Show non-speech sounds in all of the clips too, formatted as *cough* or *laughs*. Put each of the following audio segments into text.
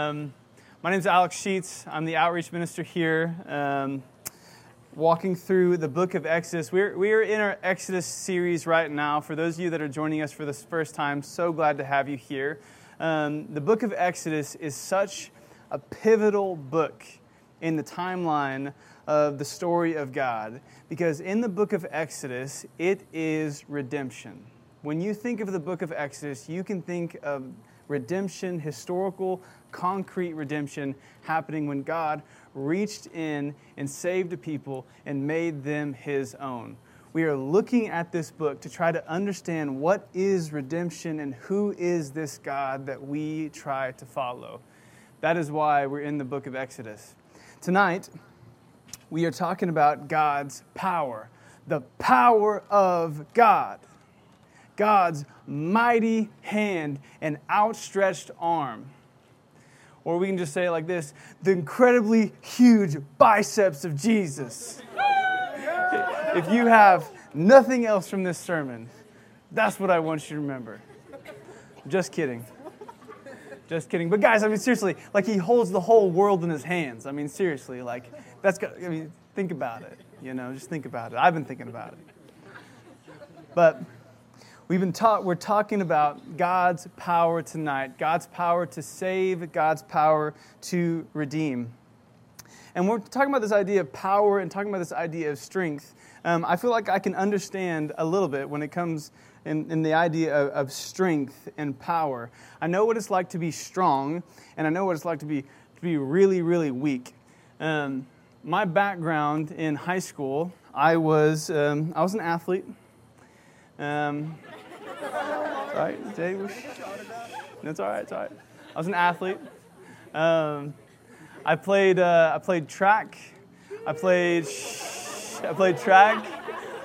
Um, my name is Alec Sheets. I'm the outreach minister here, um, walking through the book of Exodus. We're, we are in our Exodus series right now. For those of you that are joining us for the first time, so glad to have you here. Um, the book of Exodus is such a pivotal book in the timeline of the story of God because in the book of Exodus, it is redemption. When you think of the book of Exodus, you can think of redemption, historical, concrete redemption happening when God reached in and saved a people and made them his own. We are looking at this book to try to understand what is redemption and who is this God that we try to follow. That is why we're in the book of Exodus. Tonight, we are talking about God's power, the power of God. God's mighty hand and outstretched arm. Or we can just say it like this the incredibly huge biceps of Jesus. if you have nothing else from this sermon, that's what I want you to remember. Just kidding. Just kidding. But guys, I mean seriously, like he holds the whole world in his hands. I mean seriously, like that's I mean think about it, you know, just think about it. I've been thinking about it. But We've been taught, we're talking about God's power tonight, God's power to save, God's power to redeem. And we're talking about this idea of power and talking about this idea of strength. Um, I feel like I can understand a little bit when it comes in, in the idea of, of, strength and power. I know what it's like to be strong, and I know what it's like to be, to be really, really weak. Um, my background in high school, I was, um, I was an athlete. Um, right, Jay? That's all right. It's all right. I was an athlete. Um, I played. Uh, I played track. I played. I played track.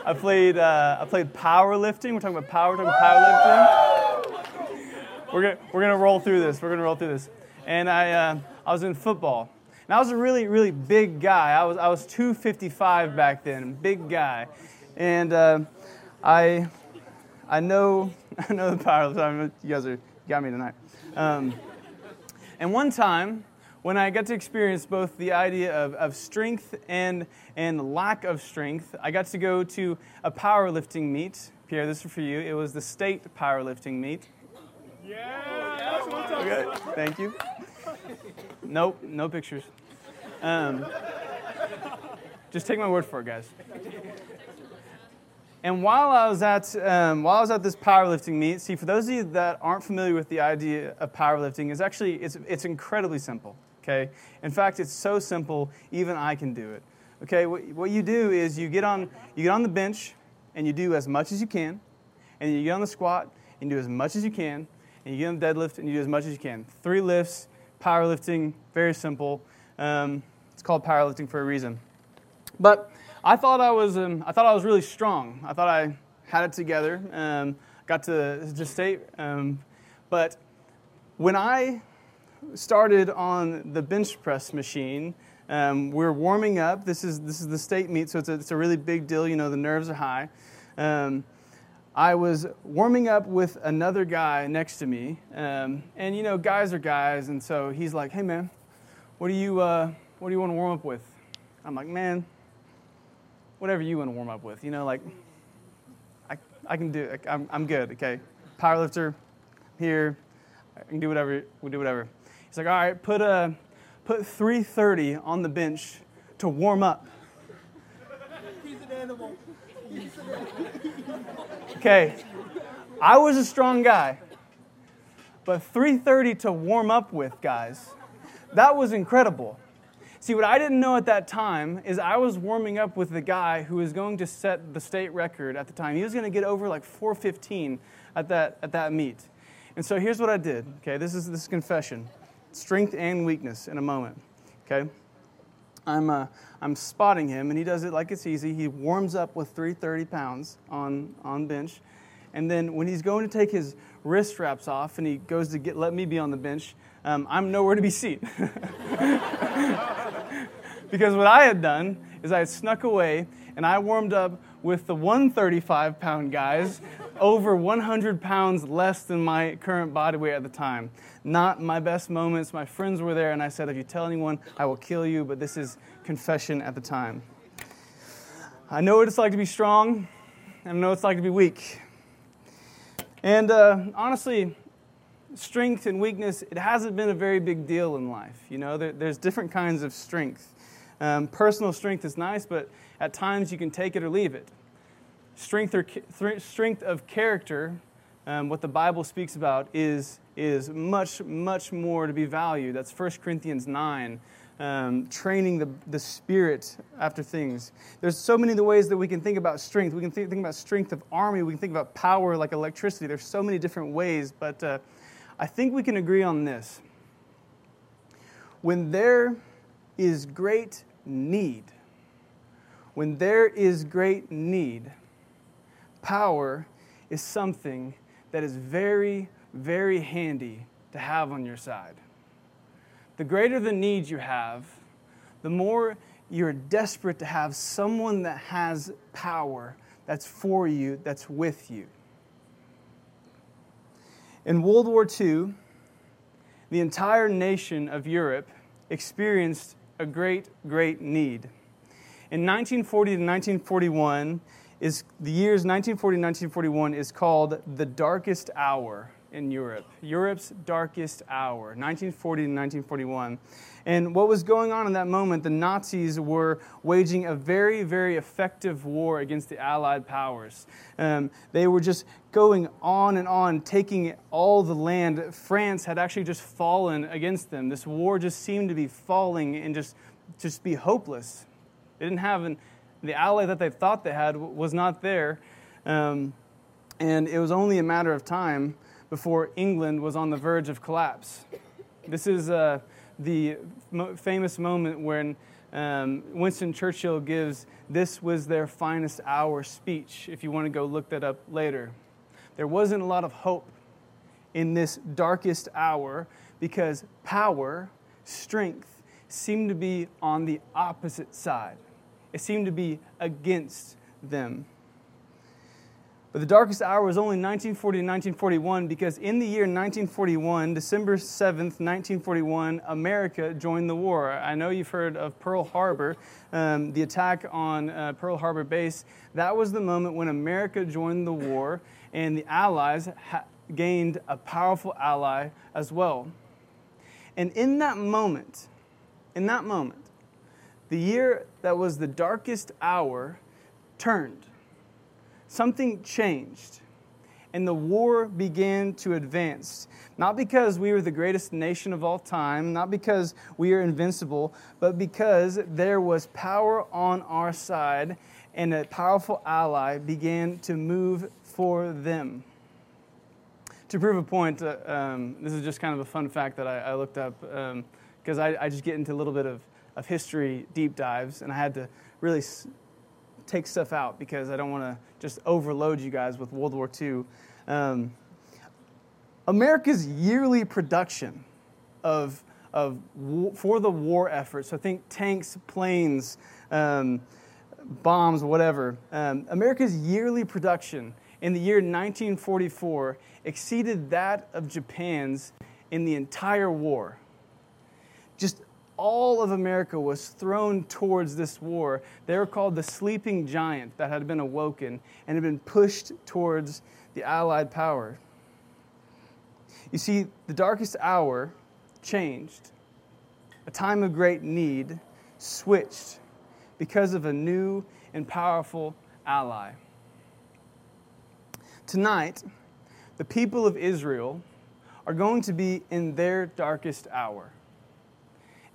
I played. Uh, I played powerlifting. We're talking about power. We're talking about powerlifting. We're gonna we're gonna roll through this. We're gonna roll through this. And I uh, I was in football. And I was a really really big guy. I was I was 255 back then, big guy. And uh, I I know, *laughs* I know the power of time. You guys are got me tonight. Um, and one time, when I got to experience both the idea of, of strength and, and lack of strength, I got to go to a powerlifting meet. Pierre, this is for you. It was the state powerlifting meet. Yeah, okay, thank you. Nope, no pictures. Um, just take my word for it, guys. And while I was at um, while I was at this powerlifting meet, see for those of you that aren't familiar with the idea of powerlifting, is actually it's it's incredibly simple. Okay, in fact, it's so simple even I can do it. Okay, what, what you do is you get on you get on the bench and you do as much as you can, and you get on the squat and do as much as you can, and you get on the deadlift and you do as much as you can. Three lifts, powerlifting, very simple. Um, it's called powerlifting for a reason. But I thought I was, um, I thought I was really strong. I thought I had it together. Um, got to, to state, um, but when I started on the bench press machine, um, we're warming up. This is this is the state meet, so it's a, it's a really big deal. You know, the nerves are high. Um, I was warming up with another guy next to me, um, and you know, guys are guys, and so he's like, "Hey, man, what do you uh, what do you want to warm up with?" I'm like, "Man, whatever you want to warm up with. You know, like, I, I can do it. I'm, I'm good, okay? Powerlifter, here, I can do whatever, we'll do whatever. He's like, all right, put, a, put 330 on the bench to warm up. He's an animal. okay, I was a strong guy, but 330 to warm up with, guys, that was incredible. See, what I didn't know at that time is I was warming up with the guy who was going to set the state record at the time. He was going to get over like 415 at that, at that meet. And so here's what I did. Okay, this is this is confession, strength and weakness in a moment. Okay, I'm uh, I'm spotting him, and he does it like it's easy. He warms up with 330 pounds on on bench, and then when he's going to take his wrist straps off, and he goes to get let me be on the bench, um, I'm nowhere to be seen. *laughs* because what I had done is I had snuck away and I warmed up with the 135 pound guys, over 100 pounds less than my current body weight at the time. Not my best moments. My friends were there, and I said, If you tell anyone, I will kill you, but this is confession at the time. I know what it's like to be strong, and I know what it's like to be weak. And uh, honestly, strength and weakness, it hasn't been a very big deal in life. You know, there, there's different kinds of strength. Um, personal strength is nice, but at times you can take it or leave it. Strength, or, th- strength of character, um, what the Bible speaks about, is, is much, much more to be valued. That's 1 Corinthians 9. Um, training the, the spirit after things. There's so many of the ways that we can think about strength. We can think, think about strength of army. We can think about power like electricity. There's so many different ways, but uh, I think we can agree on this. When there is great need, when there is great need, power is something that is very, very handy to have on your side. The greater the need you have, the more you're desperate to have someone that has power that's for you, that's with you. In World War II, the entire nation of Europe experienced a great, great need. In 1940 to 1941, is the years 1940 to 1941 is called the darkest hour in Europe. Europe's darkest hour, 1940 to 1941. And what was going on in that moment, the Nazis were waging a very, very effective war against the Allied powers. Um, they were just going on and on, taking all the land. France had actually just fallen against them. This war just seemed to be falling and just, just be hopeless. They didn't have an, the ally that they thought they had was not there. Um, and it was only a matter of time before England was on the verge of collapse. This is uh, the mo- famous moment when um, Winston Churchill gives This Was Their Finest Hour speech, if you want to go look that up later. There wasn't a lot of hope in this darkest hour because power, strength, seemed to be on the opposite side. It seemed to be against them. But the darkest hour was only 1940 to 1941 because in the year 1941, December 7th, 1941, America joined the war. I know you've heard of Pearl Harbor, um, the attack on uh, Pearl Harbor base. That was the moment when America joined the war and the Allies ha- gained a powerful ally as well. And in that moment, in that moment, the year that was the darkest hour turned something changed and the war began to advance. Not because we were the greatest nation of all time, not because we are invincible, but because there was power on our side and a powerful ally began to move for them. To prove a point, uh, um, this is just kind of a fun fact that I, I looked up because um, I, I, just get into a little bit of, of history deep dives, and I had to really take stuff out because I don't want to just overload you guys with World War II. Um, America's yearly production of, of for the war effort, so think tanks, planes, um, bombs, whatever. Um, America's yearly production in the year 1944 exceeded that of Japan's in the entire war. Just all of America was thrown towards this war. They were called the sleeping giant that had been awoken and had been pushed towards the Allied power. You see, the darkest hour changed. A time of great need switched because of a new and powerful ally. Tonight, the people of Israel are going to be in their darkest hour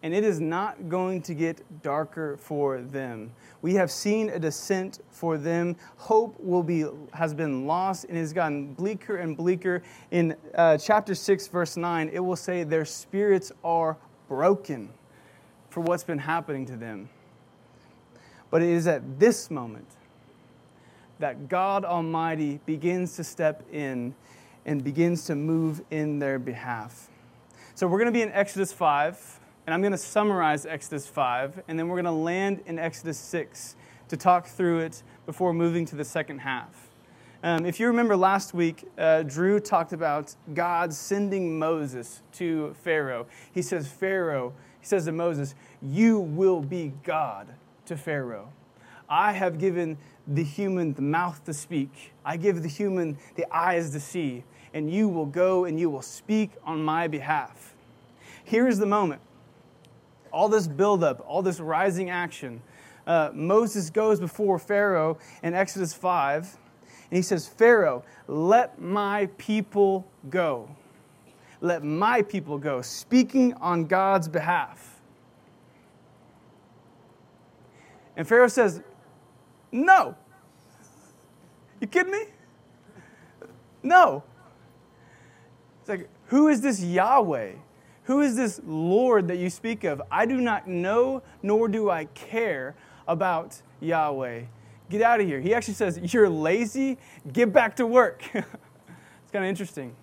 and it is not going to get darker for them. We have seen a descent for them. Hope will be has been lost and has gotten bleaker and bleaker. In uh, chapter six, verse nine, it will say their spirits are broken for what's been happening to them. But it is at this moment that God Almighty begins to step in and begins to move in their behalf. So we're going to be in Exodus 5. And I'm going to summarize Exodus 5, and then we're going to land in Exodus 6 to talk through it before moving to the second half. Um, if you remember last week, uh, Drew talked about God sending Moses to Pharaoh. He says, Pharaoh, he says to Moses, You will be God to Pharaoh. I have given the human the mouth to speak, I give the human the eyes to see, and you will go and you will speak on my behalf. Here is the moment. All this buildup, all this rising action. Uh, Moses goes before Pharaoh in Exodus 5 and he says, Pharaoh, let my people go. Let my people go, speaking on God's behalf. And Pharaoh says, No. You kidding me? No. It's like, who is this Yahweh? Who is this Lord that you speak of? I do not know, nor do I care about Yahweh. Get out of here. He actually says, You're lazy, get back to work. *laughs* it's kind of interesting.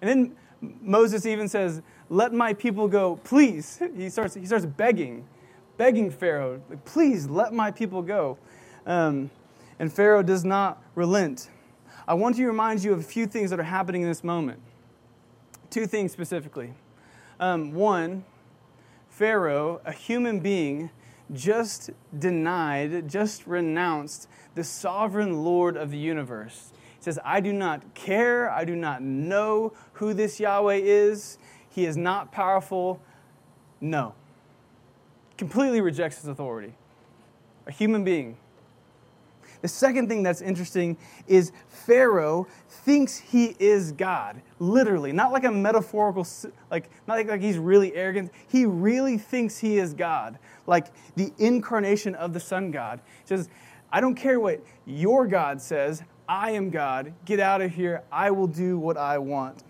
And then Moses even says, Let my people go, please. *laughs* He starts, he starts begging, begging Pharaoh, Please let my people go. Um, and Pharaoh does not relent. I want to remind you of a few things that are happening in this moment. Two things specifically. Um, one, Pharaoh, a human being, just denied, just renounced the sovereign Lord of the universe. He says, I do not care, I do not know who this Yahweh is. He is not powerful. No. Completely rejects his authority. A human being. The second thing that's interesting is Pharaoh thinks he is God, literally, not like a metaphorical, like not like, like he's really arrogant. He really thinks he is God, like the incarnation of the sun God. He says, I don't care what your God says, I am God. Get out of here. I will do what I want.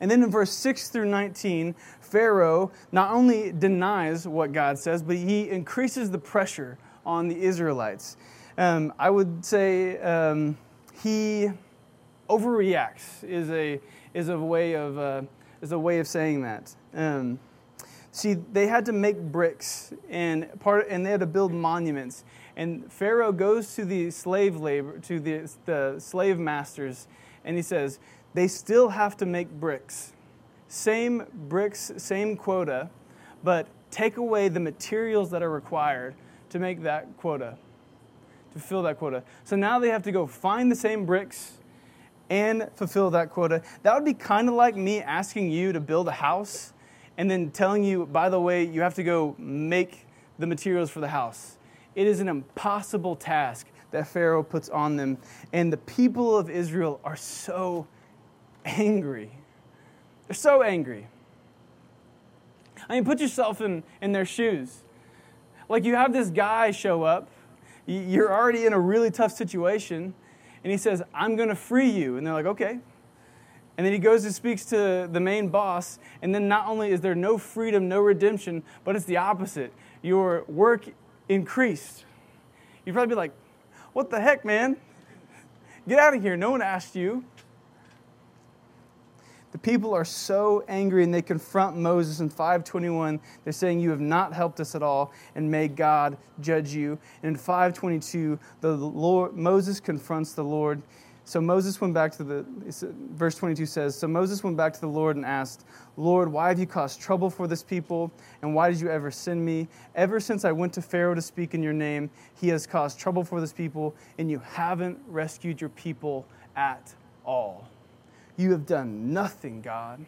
And then in verse 6 through 19, Pharaoh not only denies what God says, but he increases the pressure on the Israelites. Um, I would say um, he overreacts is a is a way of uh, is a way of saying that. Um, see, they had to make bricks and part and they had to build monuments. And Pharaoh goes to the slave labor to the the slave masters, and he says they still have to make bricks, same bricks, same quota, but take away the materials that are required to make that quota to fill that quota. So now they have to go find the same bricks and fulfill that quota. That would be kind of like me asking you to build a house and then telling you, by the way, you have to go make the materials for the house. It is an impossible task that Pharaoh puts on them. And the people of Israel are so angry. They're so angry. I mean, put yourself in, in their shoes. Like you have this guy show up you're already in a really tough situation. And he says, I'm going to free you. And they're like, okay. And then he goes and speaks to the main boss. And then not only is there no freedom, no redemption, but it's the opposite. Your work increased. You'd probably be like, what the heck, man? Get out of here. No one asked you. The people are so angry and they confront Moses in 521. They're saying, You have not helped us at all, and may God judge you. And in 522, the Lord, Moses confronts the Lord. So Moses went back to the, verse 22 says, So Moses went back to the Lord and asked, Lord, why have you caused trouble for this people? And why did you ever send me? Ever since I went to Pharaoh to speak in your name, he has caused trouble for this people, and you haven't rescued your people at all. You have done nothing, God.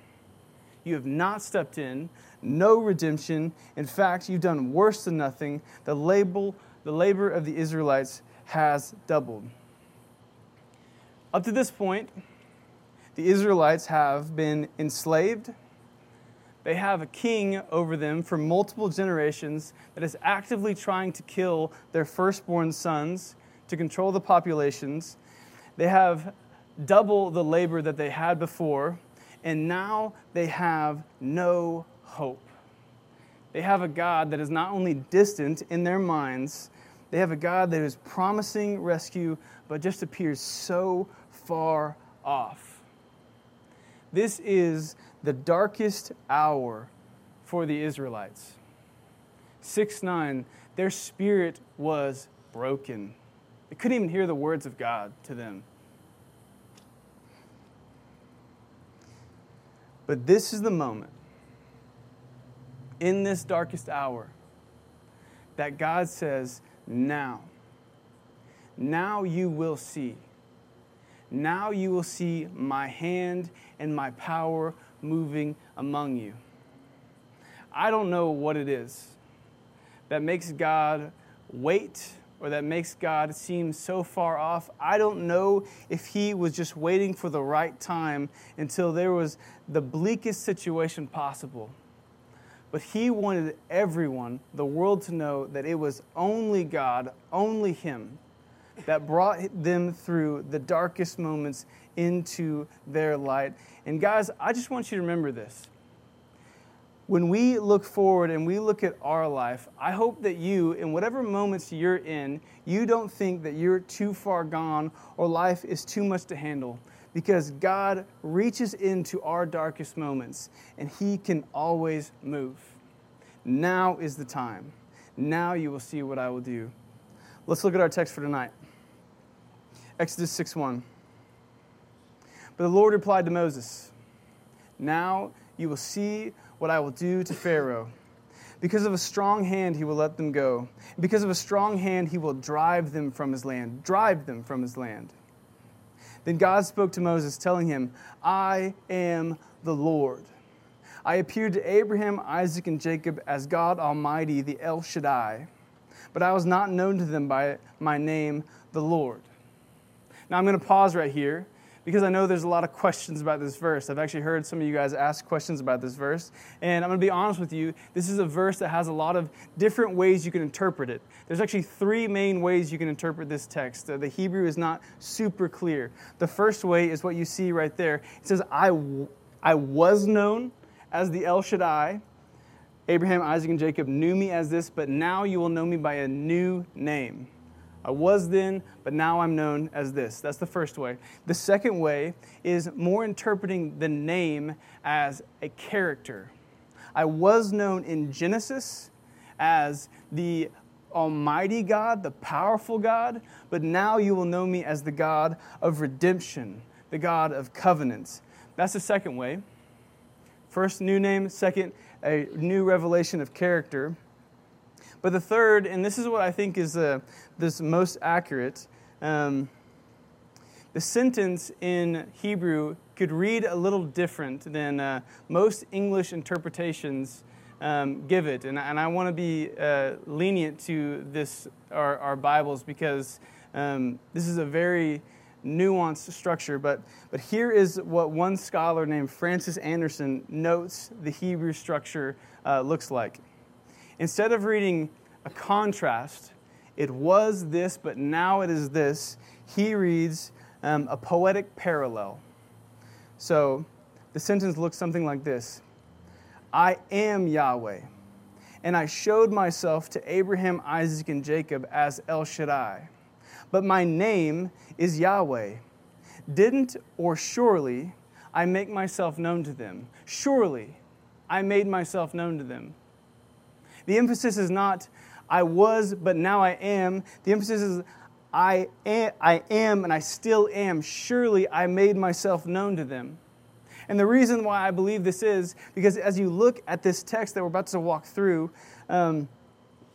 You have not stepped in, no redemption. In fact, you've done worse than nothing. The, label, the labor of the Israelites has doubled. Up to this point, the Israelites have been enslaved. They have a king over them for multiple generations that is actively trying to kill their firstborn sons to control the populations. They have double the labor that they had before, and now they have no hope. They have a God that is not only distant in their minds, they have a God that is promising rescue, but just appears so far off. This is the darkest hour for the Israelites. 6 9, their spirit was broken. They couldn't even hear the words of God to them. But this is the moment, in this darkest hour, that God says, Now, now you will see. Now you will see my hand and my power moving among you. I don't know what it is that makes God wait or that makes God seem so far off. I don't know if he was just waiting for the right time until there was the bleakest situation possible. But he wanted everyone, the world, to know that it was only God, only him, that brought them through the darkest moments into their light. And guys, I just want you to remember this when we look forward and we look at our life, I hope that you, in whatever moments you're in, you don't think that you're too far gone or life is too much to handle. Because God reaches into our darkest moments and He can always move. Now is the time. Now you will see what I will do. Let's look at our text for tonight Exodus 6 1. But the Lord replied to Moses, Now you will see what I will do to Pharaoh. Because of a strong hand, he will let them go. Because of a strong hand, he will drive them from his land. Drive them from his land. Then God spoke to Moses, telling him, I am the Lord. I appeared to Abraham, Isaac, and Jacob as God Almighty, the El Shaddai, but I was not known to them by my name, the Lord. Now I'm going to pause right here because I know there's a lot of questions about this verse. I've actually heard some of you guys ask questions about this verse. And I'm going to be honest with you, this is a verse that has a lot of different ways you can interpret it. There's actually three main ways you can interpret this text. The Hebrew is not super clear. The first way is what you see right there. It says, I, I was known as the El Shaddai. Abraham, Isaac, and Jacob knew me as this, but now you will know me by a new name. I was then, but now I'm known as this. That's the first way. The second way is more interpreting the name as a character. I was known in Genesis as the Almighty God, the powerful God, but now you will know me as the God of redemption, the God of covenants. That's the second way. First, new name. Second, a new revelation of character. But the third, and this is what I think is uh, this most accurate, um, the sentence in Hebrew could read a little different than uh, most English interpretations um, give it. And, and I want to be uh, lenient to this, our, our Bibles, because um, this is a very nuanced structure. But, but here is what one scholar named Francis Andersen notes the Hebrew structure uh, looks like. Instead of reading a contrast, it was this, but now it is this, he reads um, a poetic parallel. So the sentence looks something like this I am Yahweh, and I showed myself to Abraham, Isaac, and Jacob as El Shaddai. But my name is Yahweh. Didn't or surely I make myself known to them? Surely I made myself known to them. The emphasis is not, I was, but now I am. The emphasis is, I am, I am and I still am. Surely I made myself known to them. And the reason why I believe this is because as you look at this text that we're about to walk through, um,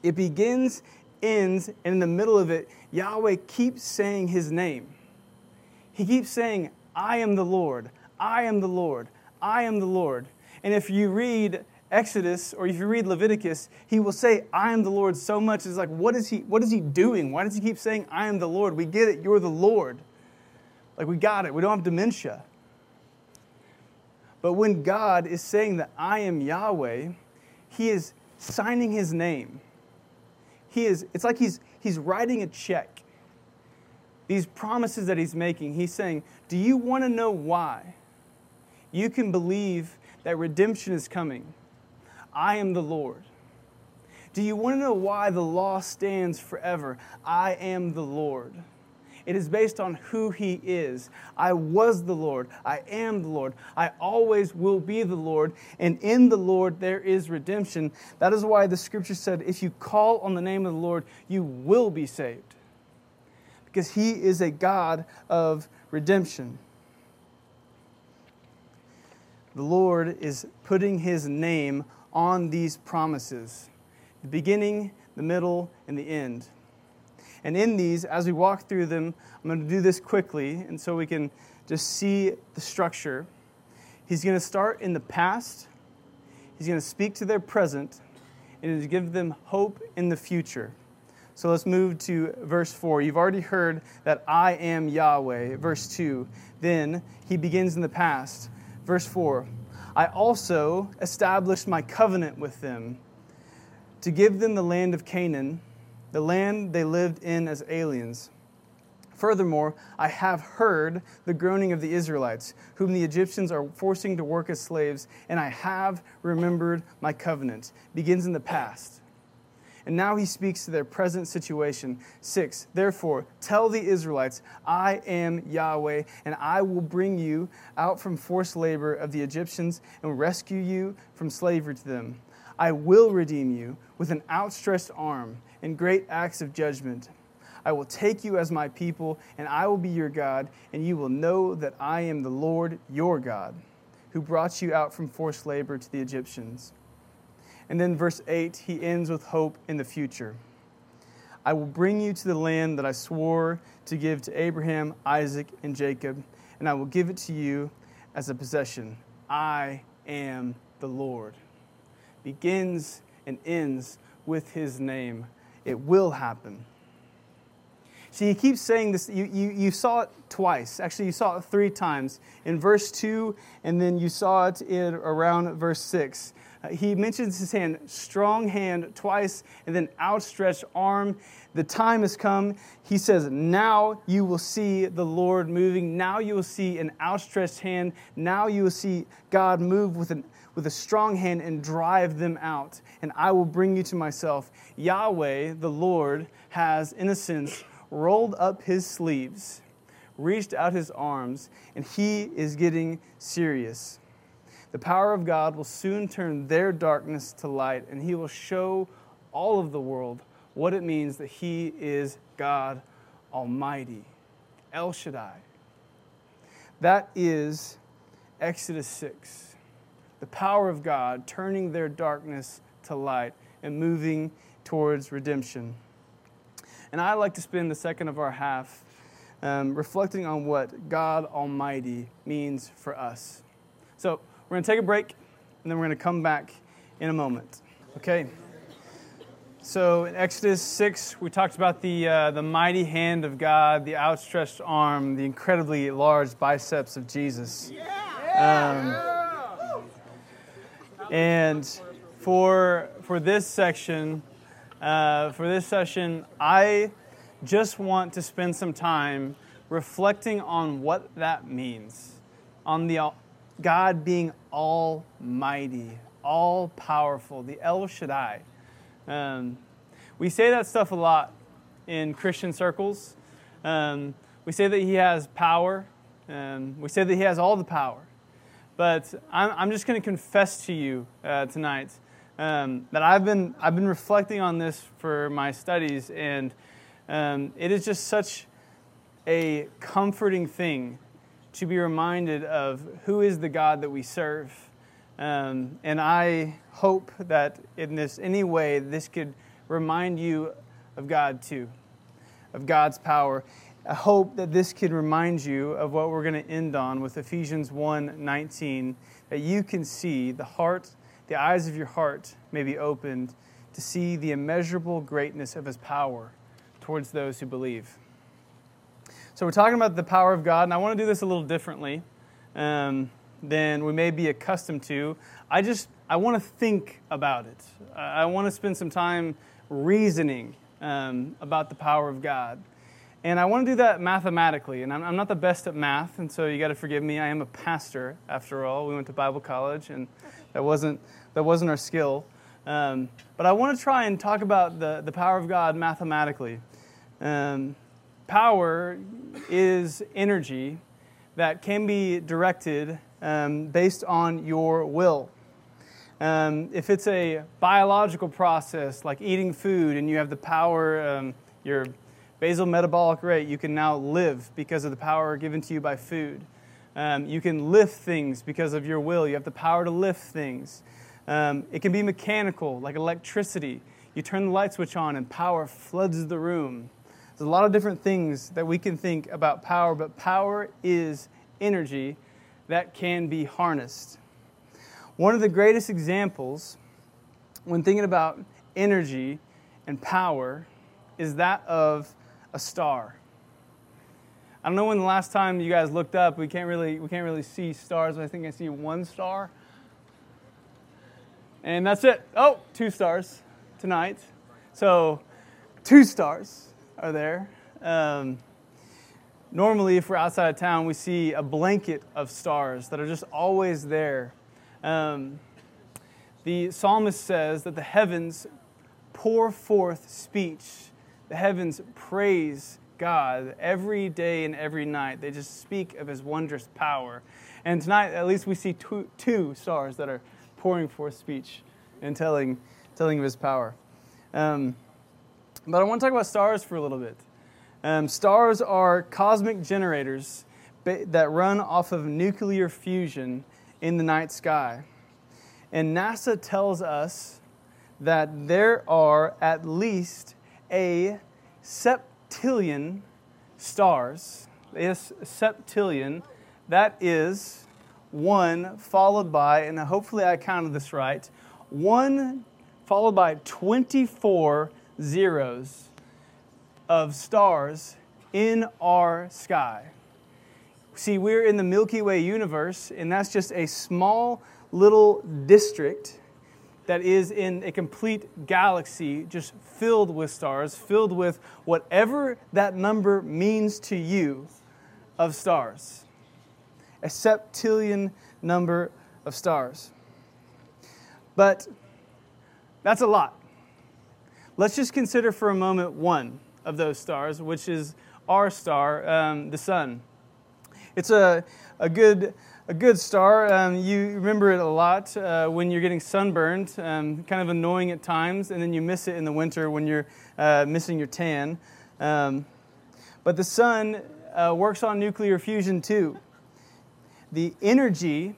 it begins, ends, and in the middle of it, Yahweh keeps saying his name. He keeps saying, I am the Lord, I am the Lord, I am the Lord. And if you read Exodus or if you read Leviticus, he will say, I am the Lord so much. It's like, what is he, what is he doing? Why does he keep saying, I am the Lord? We get it, you're the Lord. Like, we got it. We don't have dementia. But when God is saying that I am Yahweh, he is signing his name. He is, it's like he's, he's writing a check. These promises that he's making, he's saying, Do you want to know why? You can believe that redemption is coming I am the Lord. Do you want to know why the law stands forever? I am the Lord. It is based on who He is. I was the Lord. I am the Lord. I always will be the Lord. And in the Lord there is redemption. That is why the scripture said, if you call on the name of the Lord, you will be saved. Because He is a God of redemption. The Lord is putting His name on these promises the beginning, the middle, and the end. And in these, as we walk through them, I'm going to do this quickly, and so we can just see the structure. He's going to start in the past, he's going to speak to their present, and to give them hope in the future. So let's move to verse 4. You've already heard that I am Yahweh. Verse 2. Then he begins in the past. Verse 4. I also established my covenant with them to give them the land of Canaan, the land they lived in as aliens. Furthermore, I have heard the groaning of the Israelites, whom the Egyptians are forcing to work as slaves, and I have remembered my covenant. Begins in the past. And now he speaks to their present situation. Six, therefore, tell the Israelites, I am Yahweh, and I will bring you out from forced labor of the Egyptians and rescue you from slavery to them. I will redeem you with an outstretched arm and great acts of judgment. I will take you as my people, and I will be your God, and you will know that I am the Lord your God, who brought you out from forced labor to the Egyptians. And then verse 8, he ends with hope in the future. I will bring you to the land that I swore to give to Abraham, Isaac, and Jacob, and I will give it to you as a possession. I am the Lord. Begins and ends with his name. It will happen. See, he keeps saying this. You, you, you saw it twice. Actually, you saw it three times in verse 2, and then you saw it in around verse 6. He mentions his hand, strong hand, twice, and then outstretched arm. The time has come. He says, Now you will see the Lord moving. Now you will see an outstretched hand. Now you will see God move with, an, with a strong hand and drive them out. And I will bring you to myself. Yahweh, the Lord, has, in a sense, rolled up his sleeves, reached out his arms, and he is getting serious. The power of God will soon turn their darkness to light, and He will show all of the world what it means that He is God Almighty, El Shaddai. That is Exodus 6. The power of God turning their darkness to light and moving towards redemption. And I like to spend the second of our half um, reflecting on what God Almighty means for us. So, we're going to take a break, and then we're going to come back in a moment. Okay? So in Exodus 6, we talked about the, uh, the mighty hand of God, the outstretched arm, the incredibly large biceps of Jesus. Um, and for, for this section, uh, for this session, I just want to spend some time reflecting on what that means, on the God being almighty, all powerful, the El Shaddai. Um, we say that stuff a lot in Christian circles. Um, we say that He has power. Um, we say that He has all the power. But I'm, I'm just going to confess to you uh, tonight um, that I've been, I've been reflecting on this for my studies, and um, it is just such a comforting thing to be reminded of who is the God that we serve. Um, and I hope that in this any way this could remind you of God too, of God's power. I hope that this could remind you of what we're going to end on with Ephesians 1:19, that you can see the heart, the eyes of your heart may be opened to see the immeasurable greatness of his power towards those who believe. So, we're talking about the power of God, and I want to do this a little differently um, than we may be accustomed to. I just I want to think about it. I want to spend some time reasoning um, about the power of God. And I want to do that mathematically. And I'm, I'm not the best at math, and so you got to forgive me. I am a pastor, after all. We went to Bible college, and that wasn't, that wasn't our skill. Um, but I want to try and talk about the, the power of God mathematically. Um, power is energy that can be directed um, based on your will. Um, if it's a biological process like eating food and you have the power, um, your basal metabolic rate, you can now live because of the power given to you by food. Um, you can lift things because of your will. You have the power to lift things. Um, it can be mechanical, like electricity. You turn the light switch on and power floods the room. There's a lot of different things that we can think about power, but power is energy that can be harnessed. One of the greatest examples when thinking about energy and power is that of a star. I don't know when the last time you guys looked up. We can't really we can't really see stars. I think I see one star. And that's it. Oh, two stars tonight. So, two stars are there. Um, normally, if we're outside of town, we see a blanket of stars that are just always there. Um, the psalmist says that the heavens pour forth speech, the heavens praise God every day and every night. They just speak of his wondrous power. And tonight, at least, we see two, two stars that are pouring forth speech and telling, telling of his power. Um, but I want to talk about stars for a little bit. Um, stars are cosmic generators that run off of nuclear fusion in the night sky. And NASA tells us that there are at least a septillion stars. Yes, septillion. That is one followed by, and hopefully I counted this right, one followed by 24 zeros of stars in our sky. See, we're in the Milky Way universe, and that's just a small little district that is in a complete galaxy just filled with stars, filled with whatever that number means to you of stars. A septillion number of stars. But that's a lot. Let's just consider for a moment one of those stars, which is our star, um, the sun. It's a, a, good, a good star. Um, you remember it a lot uh, when you're getting sunburned, um, kind of annoying at times, and then you miss it in the winter when you're uh, missing your tan. Um, but the sun uh, works on nuclear fusion too. The energy,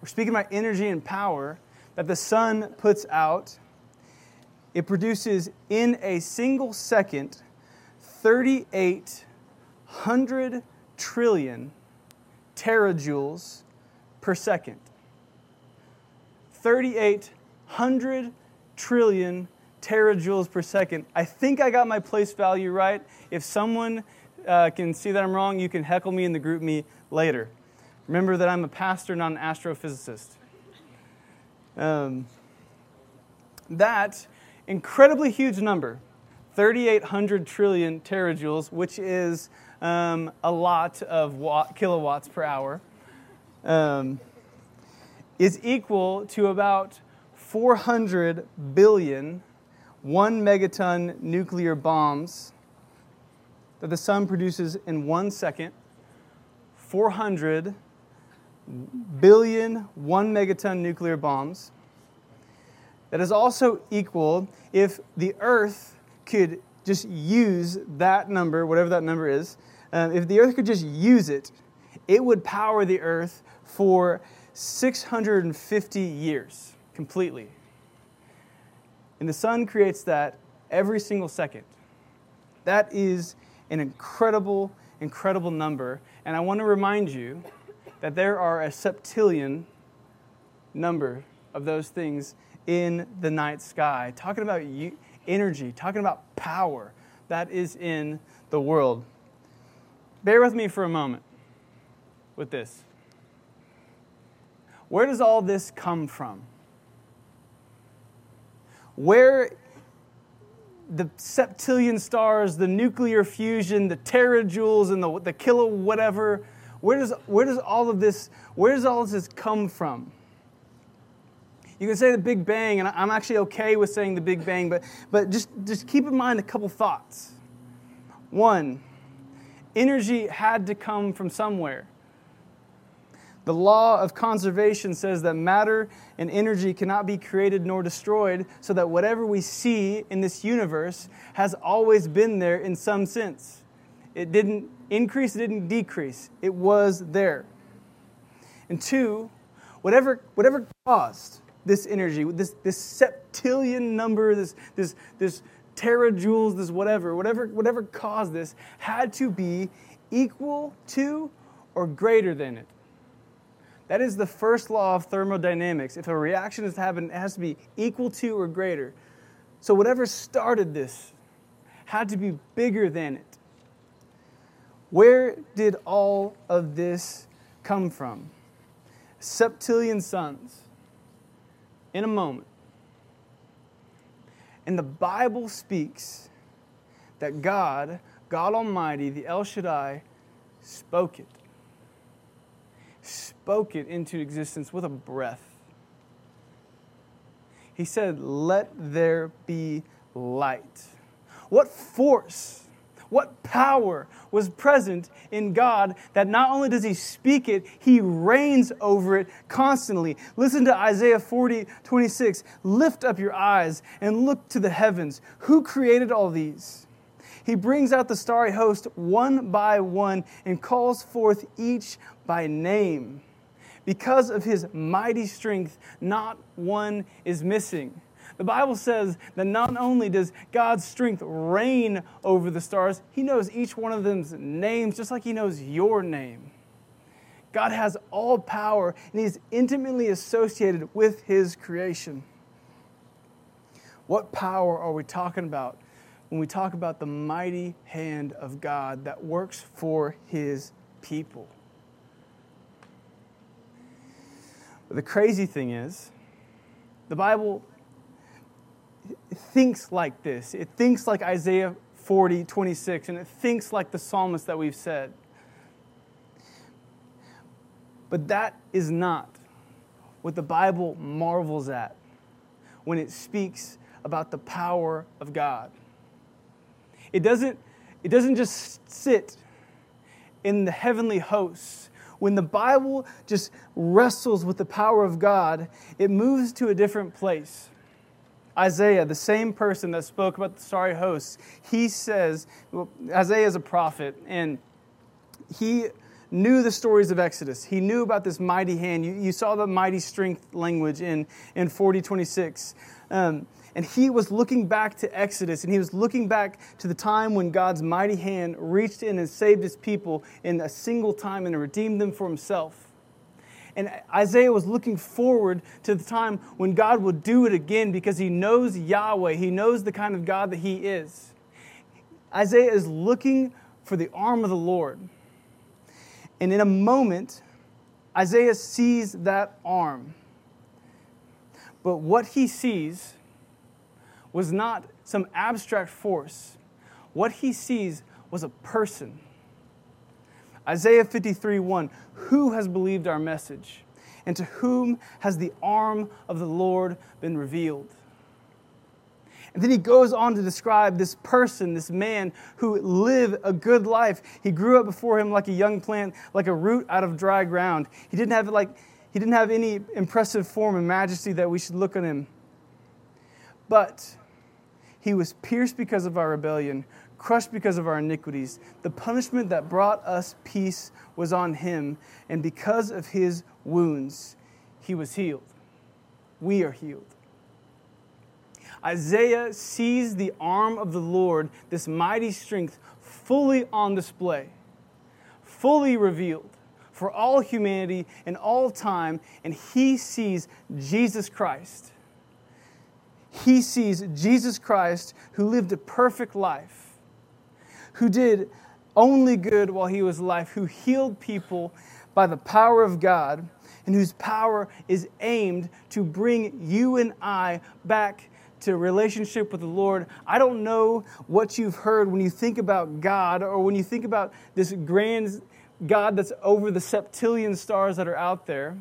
we're speaking about energy and power, that the sun puts out, it produces in a single second 3,800 trillion terajoules per second. 3,800 trillion terajoules per second. I think I got my place value right. If someone uh, can see that I'm wrong, you can heckle me in the GroupMe later. Remember that I'm a pastor, not an astrophysicist. Um, that incredibly huge number, 3,800 trillion terajoules, which is um, a lot of watt, kilowatts per hour, um, is equal to about 400 billion one megaton nuclear bombs that the sun produces in one second. 400 billion one megaton nuclear bombs. That is also equal if the Earth could just use that number, whatever that number is, um, if the Earth could just use it, it would power the Earth for 650 years completely. And the sun creates that every single second. That is an incredible, incredible number. And I want to remind you that there are a septillion number of those things in the night sky. Talking about energy, talking about power that is in the world. Bear with me for a moment with this. Where does all this come from? Where the septillion stars, the nuclear fusion, the terajoules, and the, the kilo whatever, where does, where does all of this, where does all of this come from? You can say the Big Bang, and I'm actually okay with saying the Big Bang, but, but just, just keep in mind a couple thoughts. One, Energy had to come from somewhere. The law of conservation says that matter and energy cannot be created nor destroyed, so that whatever we see in this universe has always been there in some sense. It didn't increase, it didn't decrease, it was there. And two, whatever, whatever caused this energy, this, this septillion number, this, this, this terajoules, this whatever, whatever, whatever caused this, had to be equal to or greater than it. That is the first law of thermodynamics. If a reaction is to happen, it has to be equal to or greater. So whatever started this had to be bigger than it. Where did all of this come from? Septillion suns in a moment. And the Bible speaks that God, God Almighty, the El Shaddai, spoke it. Spoke it into existence with a breath. He said, Let there be light. What force, what power was present in God that not only does He speak it, He reigns over it constantly. Listen to Isaiah 40, 26. Lift up your eyes and look to the heavens. Who created all these? He brings out the starry host one by one and calls forth each by name. Because of his mighty strength, not one is missing. The Bible says that not only does God's strength reign over the stars, He knows each one of them's names just like He knows your name. God has all power and He's intimately associated with His creation. What power are we talking about when we talk about the mighty hand of God that works for His people? The crazy thing is, the Bible thinks like this. It thinks like Isaiah 40, 26, and it thinks like the psalmist that we've said. But that is not what the Bible marvels at when it speaks about the power of God. It doesn't, it doesn't just sit in the heavenly hosts. When the Bible just wrestles with the power of God, it moves to a different place. Isaiah, the same person that spoke about the starry hosts, he says, well, Isaiah is a prophet, and he knew the stories of Exodus. He knew about this mighty hand. You, you saw the mighty strength language in, in 4026. Um, and he was looking back to Exodus, and he was looking back to the time when God's mighty hand reached in and saved his people in a single time and redeemed them for himself. And Isaiah was looking forward to the time when God will do it again because he knows Yahweh. He knows the kind of God that he is. Isaiah is looking for the arm of the Lord. And in a moment, Isaiah sees that arm. But what he sees was not some abstract force. What he sees was a person. Isaiah 53 1 Who has believed our message? And to whom has the arm of the Lord been revealed? And then he goes on to describe this person, this man who lived a good life. He grew up before him like a young plant, like a root out of dry ground. He didn't have like he didn't have any impressive form and majesty that we should look on him. But he was pierced because of our rebellion, crushed because of our iniquities. The punishment that brought us peace was on him, and because of his wounds, he was healed. We are healed. Isaiah sees the arm of the Lord, this mighty strength, fully on display, fully revealed for all humanity and all time, and he sees Jesus Christ. He sees Jesus Christ who lived a perfect life who did only good while he was alive, who healed people by the power of God, and whose power is aimed to bring you and I back to relationship with the Lord. I don't know what you've heard when you think about God or when you think about this grand God that's over the septillion stars that are out there.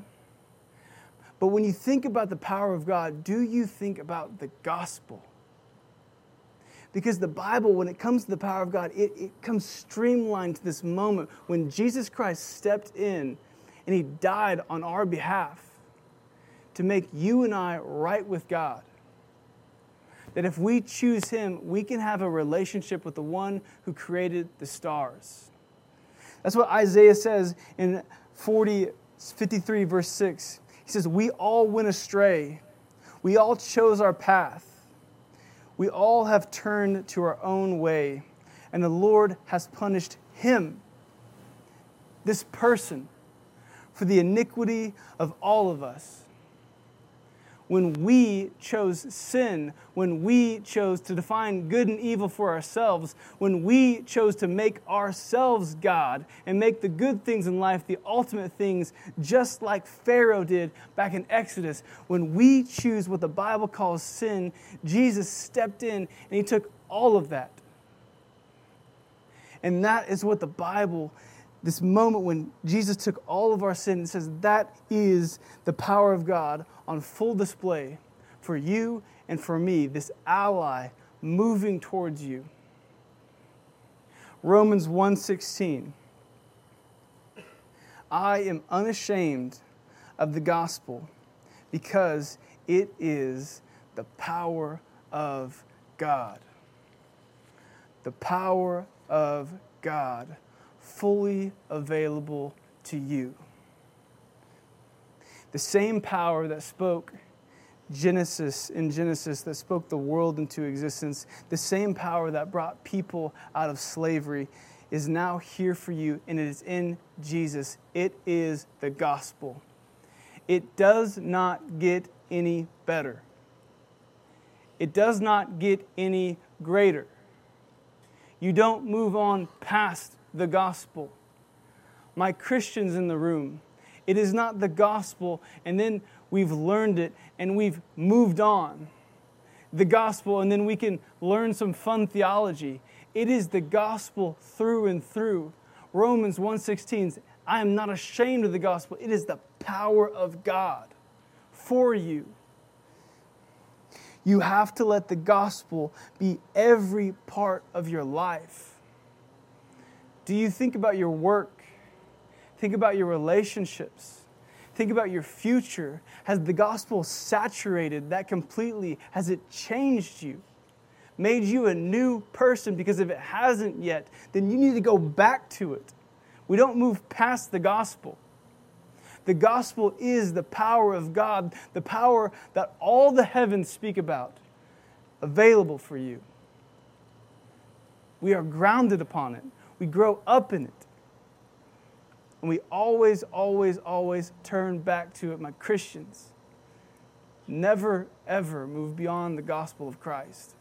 But when you think about the power of God, do you think about the gospel? Because the Bible, when it comes to the power of God, it, it comes streamlined to this moment when Jesus Christ stepped in and he died on our behalf to make you and I right with God. That if we choose him, we can have a relationship with the one who created the stars. That's what Isaiah says in 40, 53, verse 6. He says, We all went astray. We all chose our path. We all have turned to our own way, and the Lord has punished him, this person, for the iniquity of all of us when we chose sin, when we chose to define good and evil for ourselves, when we chose to make ourselves God and make the good things in life the ultimate things, just like Pharaoh did back in Exodus, when we choose what the Bible calls sin, Jesus stepped in and he took all of that. And that is what the Bible this moment when Jesus took all of our sin and says that is the power of God on full display for you and for me, this ally moving towards you. Romans 1:16 I am unashamed of the gospel because it is the power of God. The power of God fully available to you the same power that spoke Genesis in Genesis that spoke the world into existence, the same power that brought people out of slavery is now here for you and it is in Jesus. It is the gospel. It does not get any better. It does not get any greater. You don't move on past the gospel. My Christians in the room, it is not the gospel, and then we've learned it and we've moved on. The gospel, and then we can learn some fun theology. It is the gospel through and through. Romans 1:16 I am not ashamed of the gospel. It is the power of God for you. You have to let the gospel be every part of your life. Do you think about your work Think about your relationships. Think about your future. Has the gospel saturated that completely? Has it changed you? Made you a new person? Because if it hasn't yet, then you need to go back to it. We don't move past the gospel. The gospel is the power of God, the power that all the heavens speak about, available for you. We are grounded upon it, we grow up in it. And we always, always, always turn back to it, my Christians. Never, ever move beyond the gospel of Christ.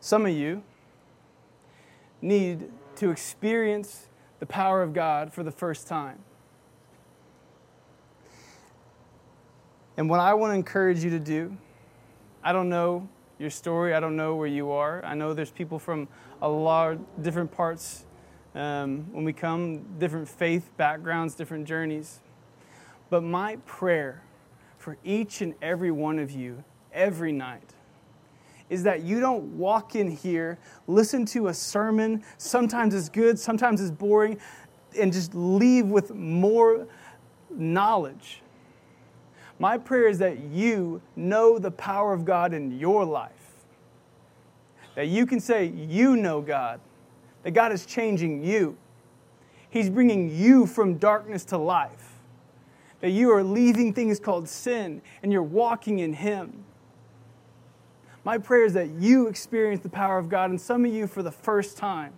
Some of you need to experience the power of God for the first time. And what I want to encourage you to do, I don't know your story, I don't know where you are. I know there's people from a lot of different parts um, when we come, different faith backgrounds, different journeys. But my prayer for each and every one of you every night is that you don't walk in here, listen to a sermon, sometimes it's good, sometimes it's boring, and just leave with more knowledge. My prayer is that you know the power of God in your life. That you can say, You know God that God is changing you. He's bringing you from darkness to life. That you are leaving things called sin and you're walking in Him. My prayer is that you experience the power of God, and some of you for the first time.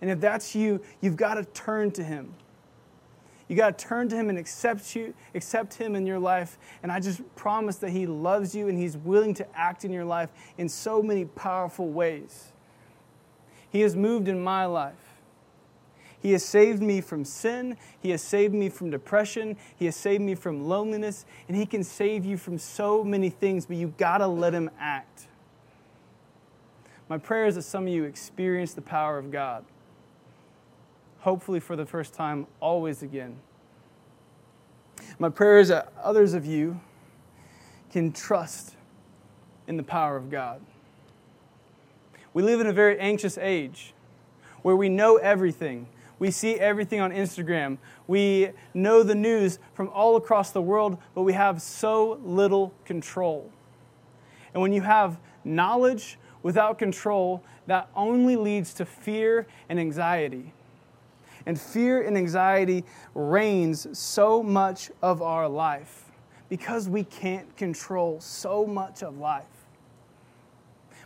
And if that's you, you've got to turn to Him. You got to turn to Him and accept you, accept Him in your life. And I just promise that He loves you and He's willing to act in your life in so many powerful ways. He has moved in my life. He has saved me from sin. He has saved me from depression. He has saved me from loneliness. And He can save you from so many things, but you've got to let Him act. My prayer is that some of you experience the power of God. Hopefully, for the first time, always again. My prayer is that others of you can trust in the power of God. We live in a very anxious age where we know everything. We see everything on Instagram. We know the news from all across the world, but we have so little control. And when you have knowledge without control, that only leads to fear and anxiety. And fear and anxiety reigns so much of our life because we can't control so much of life.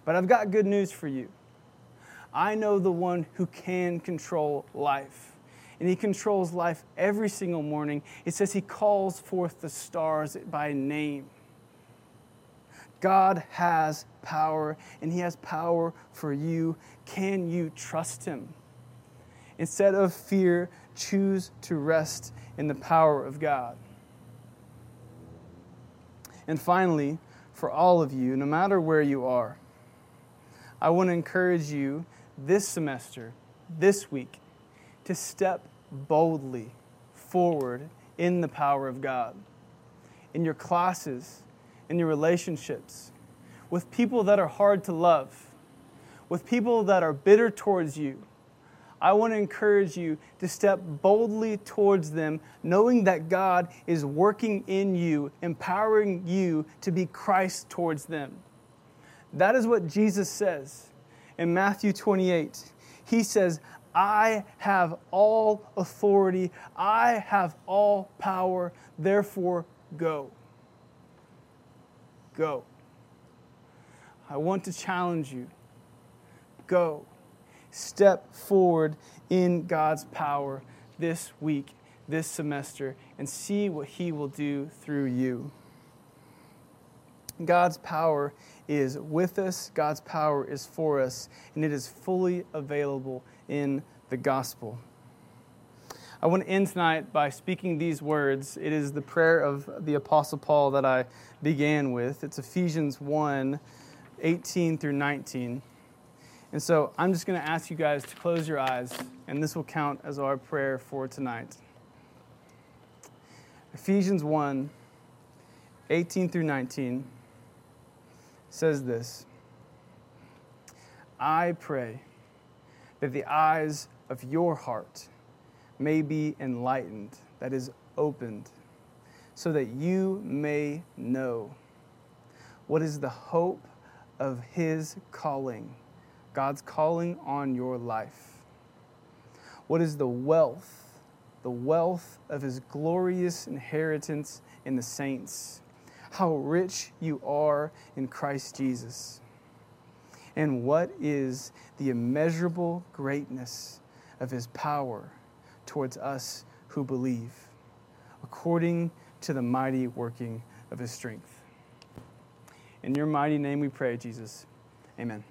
But I've got good news for you. I know the one who can control life. And he controls life every single morning. It says he calls forth the stars by name. God has power, and he has power for you. Can you trust him? Instead of fear, choose to rest in the power of God. And finally, for all of you, no matter where you are, I want to encourage you this semester, this week, to step boldly forward in the power of God. In your classes, in your relationships, with people that are hard to love, with people that are bitter towards you. I want to encourage you to step boldly towards them, knowing that God is working in you, empowering you to be Christ towards them. That is what Jesus says in Matthew 28. He says, I have all authority, I have all power, therefore go. Go. I want to challenge you. Go. Step forward in God's power this week, this semester, and see what He will do through you. God's power is with us, God's power is for us, and it is fully available in the gospel. I want to end tonight by speaking these words. It is the prayer of the Apostle Paul that I began with. It's Ephesians 1 18 through 19. And so I'm just going to ask you guys to close your eyes, and this will count as our prayer for tonight. Ephesians 1 18 through 19 says this I pray that the eyes of your heart may be enlightened, that is, opened, so that you may know what is the hope of His calling, God's calling on your life. What is the wealth, the wealth of His glorious inheritance in the saints? How rich you are in Christ Jesus. And what is the immeasurable greatness of his power towards us who believe, according to the mighty working of his strength. In your mighty name we pray, Jesus. Amen.